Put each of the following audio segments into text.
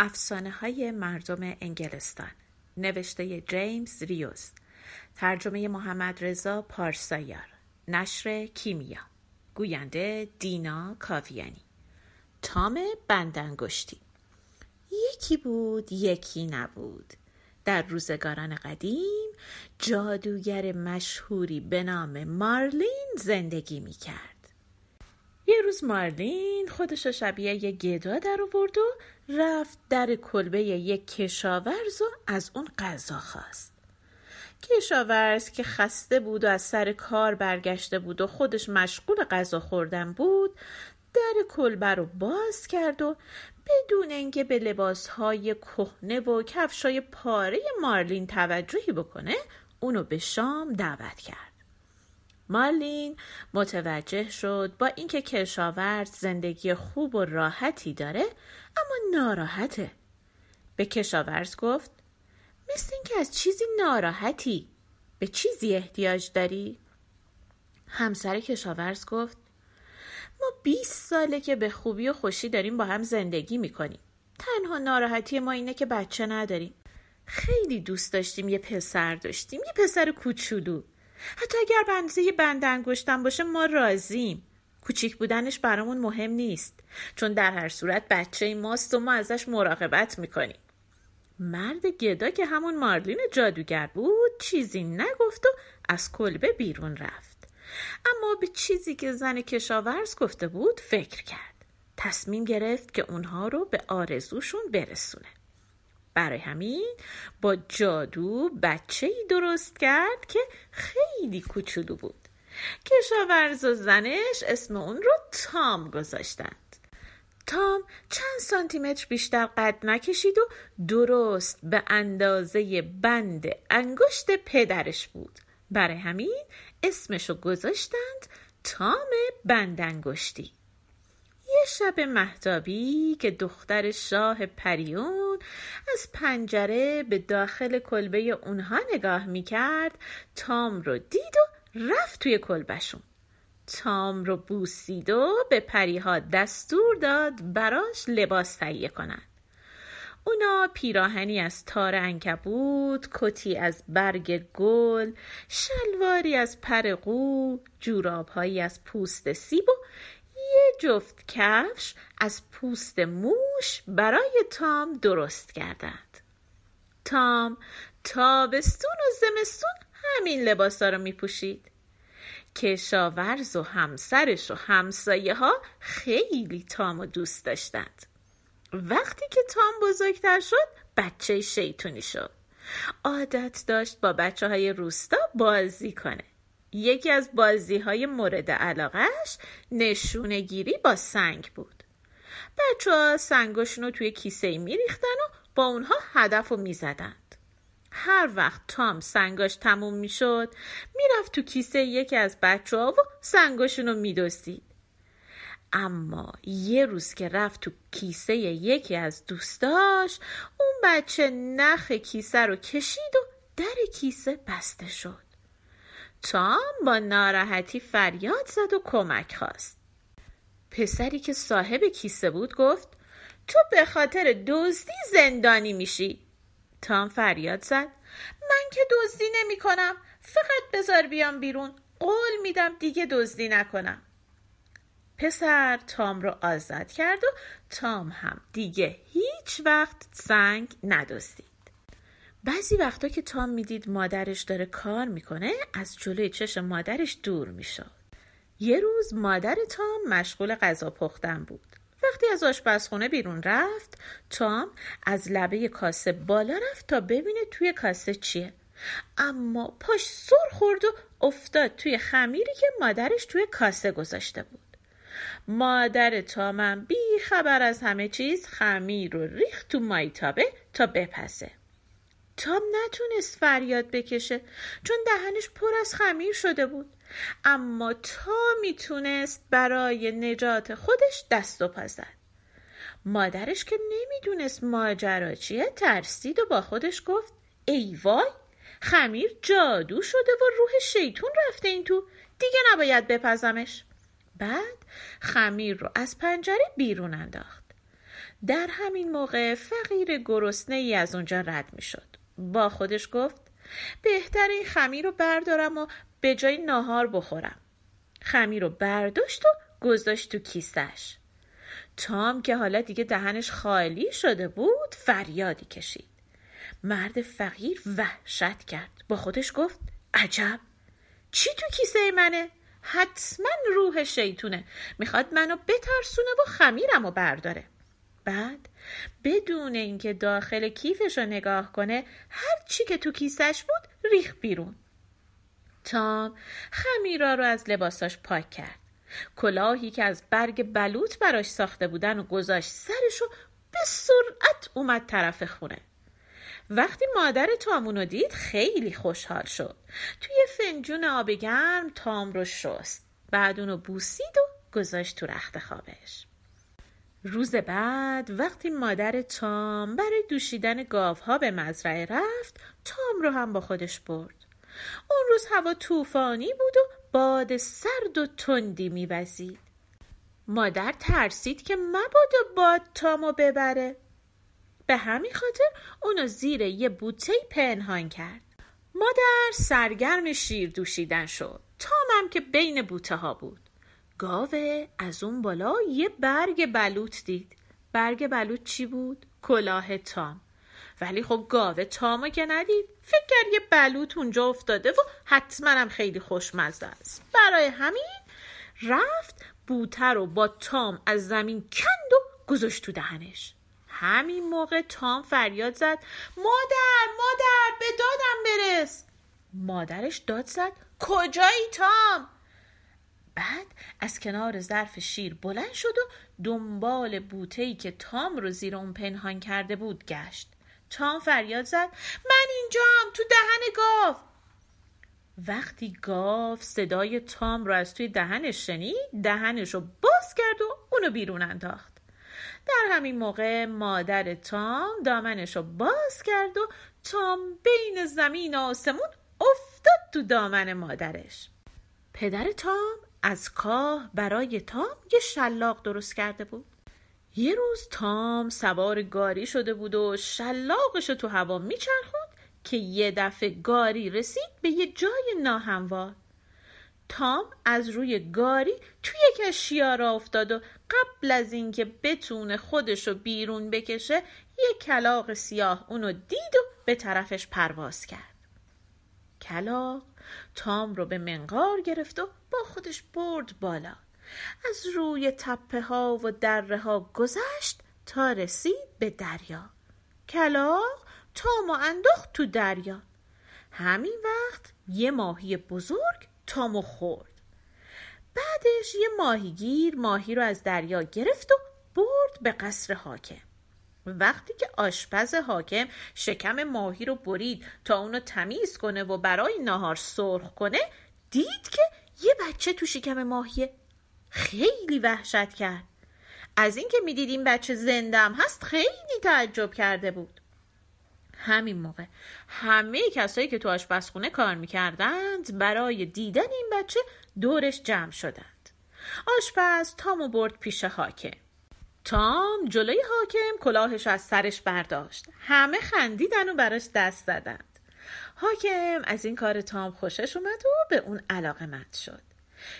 افسانه های مردم انگلستان. نوشته جیمز ریوز. ترجمه محمد رضا پارسایار. نشر کیمیا. گوینده دینا کاویانی. تام بندنگشتی. یکی بود یکی نبود. در روزگاران قدیم جادوگر مشهوری به نام مارلین زندگی می کرد. یه روز مارلین خودش شبیه یه گدا در آورد و رفت در کلبه یک کشاورز و از اون غذا خواست. کشاورز که خسته بود و از سر کار برگشته بود و خودش مشغول غذا خوردن بود در کلبه رو باز کرد و بدون اینکه به لباسهای کهنه و کفشای پاره مارلین توجهی بکنه اونو به شام دعوت کرد. مارلین متوجه شد با اینکه کشاورز زندگی خوب و راحتی داره اما ناراحته. به کشاورز گفت مثل اینکه از چیزی ناراحتی. به چیزی احتیاج داری؟ همسر کشاورز گفت ما 20 ساله که به خوبی و خوشی داریم با هم زندگی می‌کنیم. تنها ناراحتی ما اینه که بچه نداریم. خیلی دوست داشتیم یه پسر داشتیم یه پسر کوچولو. حتی اگر بنزه بند انگشتم باشه ما راضیم. کوچیک بودنش برامون مهم نیست. چون در هر صورت بچه ماست و ما ازش مراقبت می‌کنیم. مرد گدا که همون مارلین جادوگر بود چیزی نگفت و از کلبه بیرون رفت. اما به چیزی که زن کشاورز گفته بود فکر کرد. تصمیم گرفت که اونها رو به آرزوشون برسونه. برای همین با جادو بچه ای درست کرد که خیلی کوچولو بود. کشاورز و زنش اسم اون رو تام گذاشتند. تام چند سانتیمتر بیشتر قد نکشید و درست به اندازه بند انگشت پدرش بود. برای همین اسمشو گذاشتند تام بند انگشتی. یه شب محتابی که دختر شاه پریون از پنجره به داخل کلبه اونها نگاه می‌کرد تام رو دید و رفت توی کلبشون تام رو بوسید و به پریها دستور داد براش لباس تهیه کنند اونا پیراهنی از تار انکبوت کتی از برگ گل شلواری از پر قو جورابهایی از پوست سیب و یه جفت کفش از پوست موش برای تام درست کردند تام تابستون و زمستون همین لباسا رو می پوشید کشاورز و همسرش و همسایه ها خیلی تام و دوست داشتند. وقتی که تام بزرگتر شد بچه شیطونی شد. عادت داشت با بچه های روستا بازی کنه. یکی از بازی های مورد علاقش نشونه گیری با سنگ بود بچه ها سنگاشون رو توی کیسه می ریختن و با اونها هدف رو می زدند. هر وقت تام سنگاش تموم می شد می رفت تو کیسه یکی از بچه ها و سنگاشون رو می دوستید. اما یه روز که رفت تو کیسه یکی از دوستاش اون بچه نخ کیسه رو کشید و در کیسه بسته شد تام با ناراحتی فریاد زد و کمک خواست. پسری که صاحب کیسه بود گفت تو به خاطر دزدی زندانی میشی. تام فریاد زد من که دزدی نمی کنم فقط بذار بیام بیرون قول میدم دیگه دزدی نکنم. پسر تام رو آزاد کرد و تام هم دیگه هیچ وقت سنگ ندزدید. بعضی وقتا که تام می‌دید مادرش داره کار می‌کنه از جلوی چشم مادرش دور می‌شد. یه روز مادر تام مشغول غذا پختن بود. وقتی از آشپزخونه بیرون رفت تام از لبه کاسه بالا رفت تا ببینه توی کاسه چیه. اما پاش سر خورد و افتاد توی خمیری که مادرش توی کاسه گذاشته بود. مادر تامم بی خبر از همه چیز خمیر رو ریخت تو مایتابه تا بپسه تام نتونست فریاد بکشه چون دهنش پر از خمیر شده بود. اما تا می‌تونست برای نجات خودش دست و پا مادرش که نمی‌دونست ماجرا چیه ترسید و با خودش گفت ای وای خمیر جادو شده و روح شیطون رفته این تو دیگه نباید بپزمش. بعد خمیر رو از پنجره بیرون انداخت. در همین موقع فقیر گرسنه ای از اونجا رد می شد. با خودش گفت بهتر این خمیر رو بردارم و به جای ناهار بخورم. خمیر رو برداشت و گذاشت تو کیسش. تام که حالا دیگه دهنش خالی شده بود فریادی کشید. مرد فقیر وحشت کرد. با خودش گفت عجب چی تو کیسه منه؟ حتما روح شیطونه می‌خواد منو بترسونه و خمیرم و برداره بعد بدون اینکه داخل کیفش رو نگاه کنه هر چی که تو کیسش بود ریخ بیرون. تام خمیرا رو از لباساش پاک کرد. کلاهی که از برگ بلوط براش ساخته بودن و گذاشت سرش و به سرعت اومد طرف خونه. وقتی مادر تامونو دید خیلی خوشحال شد. توی فنجون آب گرم تام رو شست. بعد اونو بوسید و گذاشت تو رخت خوابش. روز بعد وقتی مادر تام برای دوشیدن گاوها به مزرعه رفت تام رو هم با خودش برد. اون روز هوا طوفانی بود و باد سرد و تندی میوزید. مادر ترسید که مبادا باد تامو ببره. به همین خاطر اونو زیر یه بوته پنهان کرد. مادر سرگرم شیر دوشیدن شد. تامم که بین بوته ها بود. گاوه از اون بالا یه برگ بلوط دید. برگ بلوط چی بود؟ کلاه تام. ولی خب گاوه تامو که ندید فکر کرد یه بلوط اونجا افتاده و حتما هم خیلی خوشمزه است. برای همین رفت بوته رو با تام از زمین کند و گذاشت تو دهنش. همین موقع تام فریاد زد مادر مادر به دادم برس. مادرش داد زد کجایی تام؟ بعد از کنار ظرف شیر بلند شد و دنبال بوتهی که تام رو زیر اون پنهان کرده بود گشت. تام فریاد زد من اینجام تو دهن گاو. وقتی گاو صدای تام رو از توی دهنش شنید دهنش رو باز کرد و اونو بیرون انداخت. در همین موقع مادر تام دامنش رو باز کرد و تام بین زمین و آسمون افتاد تو دامن مادرش. پدر تام از کاه برای تام یه شلاق درست کرده بود. یه روز تام سوار گاری شده بود و شلاقش رو تو هوا میچرخوند که یه دفعه گاری رسید به یه جای ناهموار. تام از روی گاری توی یکی از شیارا افتاد و قبل از اینکه بتونه خودشو بیرون بکشه یه کلاق سیاه اونو دید و به طرفش پرواز کرد. کلاق تام رو به منقار گرفت و با خودش برد بالا. از روی تپه ها و دره ها گذشت تا رسید به دریا. کلاق تام و انداخت تو دریا. همین وقت یه ماهی بزرگ تامو خورد. بعدش یه ماهیگیر ماهی رو از دریا گرفت و برد به قصر حاکم. وقتی که آشپز حاکم شکم ماهی رو برید تا اونو تمیز کنه و برای ناهار سرخ کنه دید که یه بچه تو شکم ماهیه. خیلی وحشت کرد. از اینکه می‌دید این بچه زندم هست خیلی تعجب کرده بود. همین موقع همه کسایی که تو آشپزخونه کار می‌کردند برای دیدن این بچه دورش جمع شدند. آشپز تامو برد پیش حاکم. تام جلوی حاکم کلاهش از سرش برداشت همه خندیدن و براش دست زدند حاکم از این کار تام خوشش اومد و به اون علاقه مند شد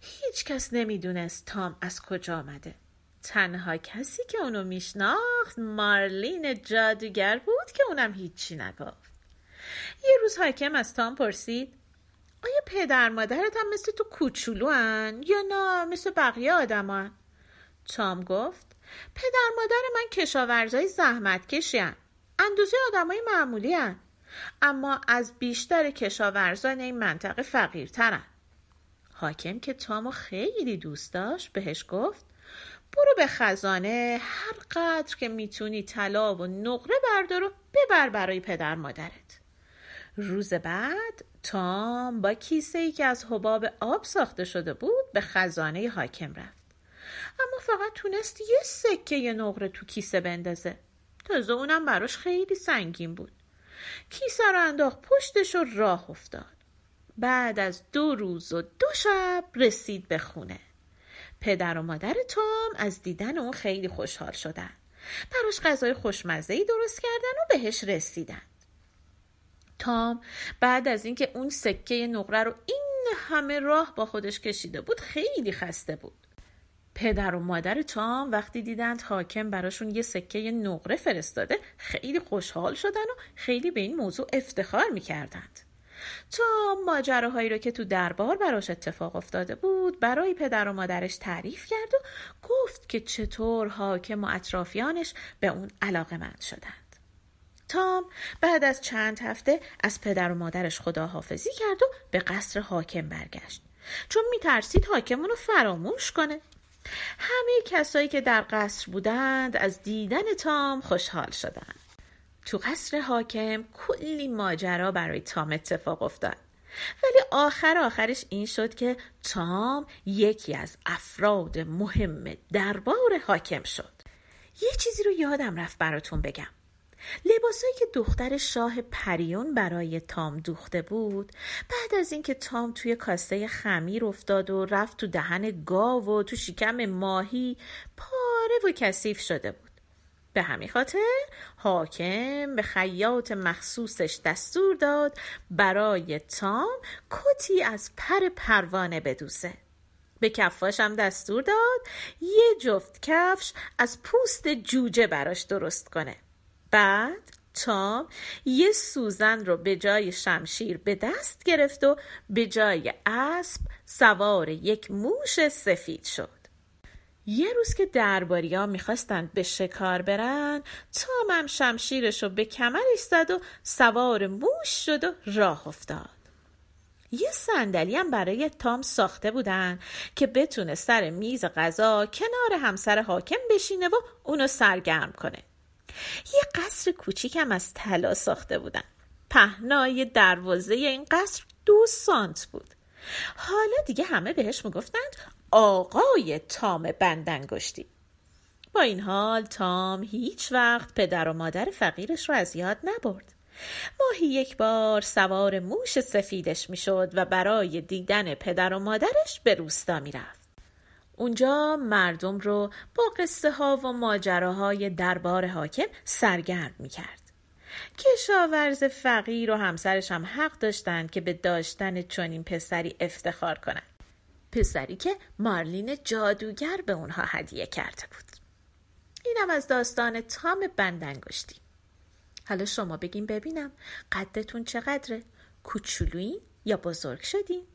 هیچ کس نمی‌دونست تام از کجا آمده تنها کسی که اونو میشناخت مارلین جادوگر بود که اونم هیچی نگفت یه روز حاکم از تام پرسید آیا پدر مادرت هم مثل تو کوچولو؟ یا نه مثل بقیه آدم هن؟ تام گفت پدر مادر من کشاورزای زحمت کشی هن. اندازه آدمای معمولی هن. اما از بیشتر کشاورزان این منطقه فقیرترن حاکم که تامو خیلی دوست داشت بهش گفت برو به خزانه هر قدر که می‌تونی طلا و نقره بردار و ببر برای پدر مادرت روز بعد تام با کیسه ای که از حباب آب ساخته شده بود به خزانه حاکم رفت اما فقط تونست یه سکه یه نقره تو کیسه بندازه. تازه اونم براش خیلی سنگین بود. کیسه رو انداخت پشتش و راه افتاد. بعد از دو روز و دو شب رسید به خونه. پدر و مادر تام از دیدن اون خیلی خوشحال شدن. براش غذای خوشمزه درست کردن و بهش رسیدن. تام بعد از اینکه اون سکه نقره رو این همه راه با خودش کشیده بود خیلی خسته بود. پدر و مادر تام وقتی دیدند حاکم براشون یه سکه نقره فرستاده خیلی خوشحال شدن و خیلی به این موضوع افتخار می‌کردند. تا ماجراهایی رو که تو دربار براش اتفاق افتاده بود برای پدر و مادرش تعریف کرد و گفت که چطور حاکم و اطرافیانش به اون علاقه مند شدند. تام بعد از چند هفته از پدر و مادرش خداحافظی کرد و به قصر حاکم برگشت. چون میترسید حاکم اونو فراموش کنه. همه کسایی که در قصر بودند از دیدن تام خوشحال شدند. تو قصر حاکم کلی ماجرا برای تام اتفاق افتاد. ولی آخر آخرش این شد که تام یکی از افراد مهم دربار حاکم شد. یه چیزی رو یادم رفت براتون بگم. لباسایی که دختر شاه پریون برای تام دوخته بود بعد از اینکه تام توی کاسه خمیر افتاد و رفت تو دهن گاو و تو شکم ماهی پاره و کثیف شده بود. به همین خاطر حاکم به خیاط مخصوصش دستور داد برای تام کتی از پر پروانه بدوسه به کفاش هم دستور داد یه جفت کفش از پوست جوجه براش درست کنه. بعد تام یه سوزن رو به جای شمشیر به دست گرفت و به جای اسب سوار یک موش سفید شد. یه روز که درباریا می‌خواستند به شکار برن تام هم شمشیرش رو به کمرش زد و سوار موش شد و راه افتاد. یه صندلی هم برای تام ساخته بودن که بتونه سر میز غذا کنار همسر حاکم بشینه و اونو سرگرم کنه. یه قصر کوچیکم از طلا ساخته بودن. پهنای دروازه این قصر دو سانت بود. حالا دیگه همه بهش می‌گفتند آقای تام بندنگشتی. با این حال تام هیچ وقت پدر و مادر فقیرش رو از یاد نبرد. ماهی یک بار سوار موش سفیدش می‌شد و برای دیدن پدر و مادرش به روستا می‌رفت. اونجا مردم رو با قصه ها و ماجراهای دربار حاکم سرگرم می کرد. کشاورز فقیر و همسرش هم حق داشتند که به داشتن چنین پسری افتخار کنند. پسری که مارلین جادوگر به اونها هدیه کرده بود. اینم از داستان تام بندنگشتی. حالا شما بگین ببینم قدتون چقدره؟ کوچولویی یا بزرگ شدین؟